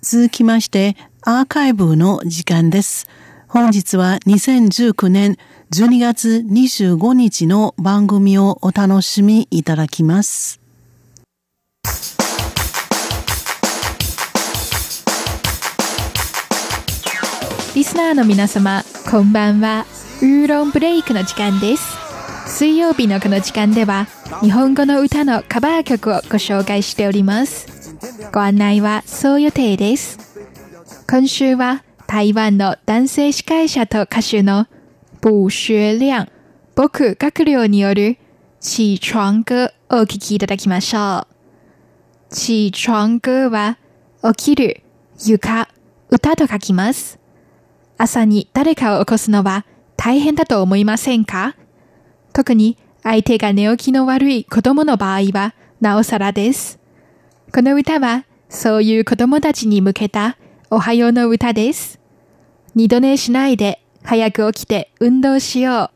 続きまして、アーカイブの時間です。本日は2019年12月25日の番組をお楽しみいただきます。リスナーの皆様、こんばんは。ウーロンブレイクの時間です。水曜日のこの時間では、日本語の歌のカバー曲をご紹介しております。ご案内はそう予定です。今週は台湾の男性司会者と歌手の卜学亮、僕学寮による起床歌をお聴きいただきましょう。起床歌は起きる、床、歌と書きます。朝に誰かを起こすのは大変だと思いませんか？特に相手が寝起きの悪い子供の場合はなおさらです。この歌はそういう子供たちに向けたおはようの歌です。二度寝しないで早く起きて運動しよう。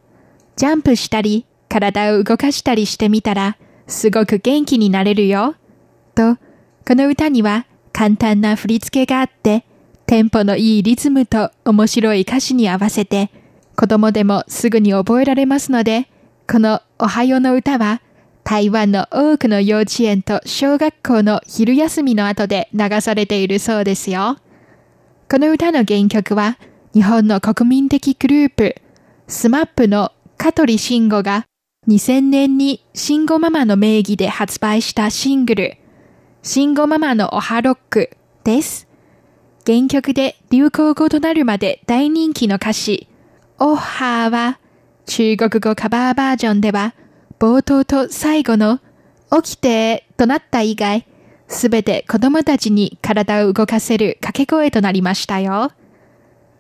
ジャンプしたり体を動かしたりしてみたらすごく元気になれるよ。と、この歌には簡単な振り付けがあってテンポのいいリズムと面白い歌詞に合わせて、子供でもすぐに覚えられますので、このおはようの歌は、台湾の多くの幼稚園と小学校の昼休みの後で流されているそうですよ。この歌の原曲は、日本の国民的グループ、スマップの香取慎吾が2000年に慎吾ママの名義で発売したシングル、慎吾ママのおはロックです。原曲で流行語となるまで大人気の歌詞、オッハーは中国語カバーバージョンでは冒頭と最後の起きてとなった以外、すべて子供たちに体を動かせる掛け声となりましたよ。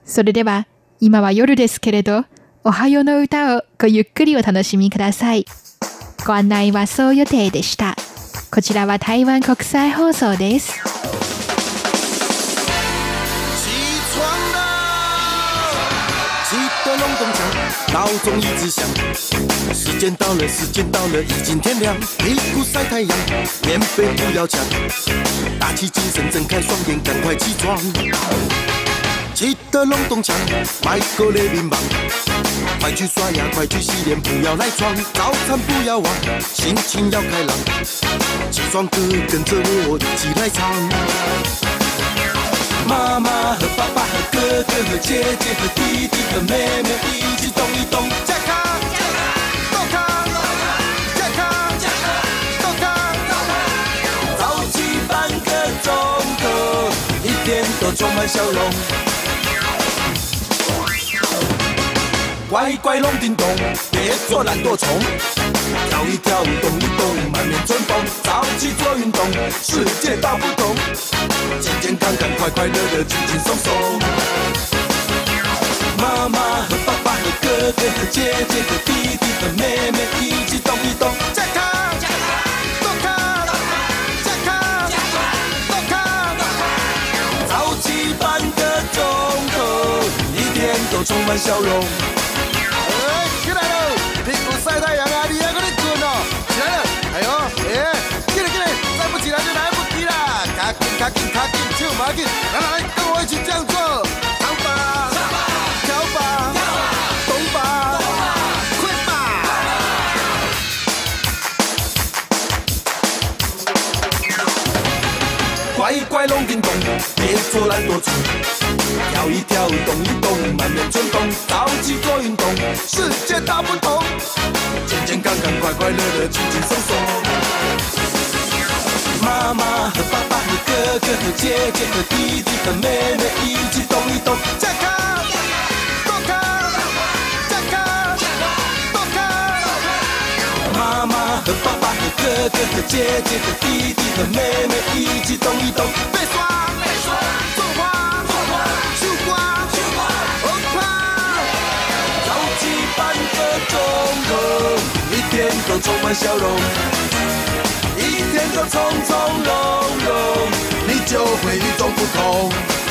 それでは今は夜ですけれど、おはようの歌をごゆっくりお楽しみください。ご案内はそう予定でした。こちらは台湾国際放送です。的隆咚锵闹钟一直响，时间到了，时间到了，已经天亮，屁股晒太阳，棉被不要抢，打起精神，睁开双眼，赶快起床。记得隆咚锵，迈个雷鸣棒，快去刷牙，快去洗脸，不要赖床，早餐不要忘，心情要开朗，起床歌跟着我一起来唱。妈妈和爸爸和哥哥和姐姐和弟弟和妹妹一起动一动，健康，健康，动康，健康，健康，动康，早起半个钟头，一天都充满笑容。乖乖弄叮咚，别做懒惰虫，跳一跳，动一动，满面春风。早起做运动，世界大不同。健健康康，快快乐乐，轻轻松松。哥哥和姐姐和弟弟和妹妹一起动一动，健康，健康，动康，健康，健康，动康。早起半个钟头，一天都充满笑容起来喽屁股。晒太阳啊！你还搁咧困哦？起来了，哎呦，哎，起来起来，再不起来就来不及啦！卡紧卡紧卡紧，手马紧，龙叮咚，别做懒惰虫，跳一跳，动一动，满面春风，早起做运动，世界大不同。健健康康，快快乐乐，轻轻松松。妈妈和爸爸和哥哥和姐姐和弟弟和妹妹一起动一动，健康，动康，健康，动康。妈妈和爸爸和哥哥和姐姐和弟弟和妹妹一起动一动，都充满笑容，一天都从从容容，你就会与众不同。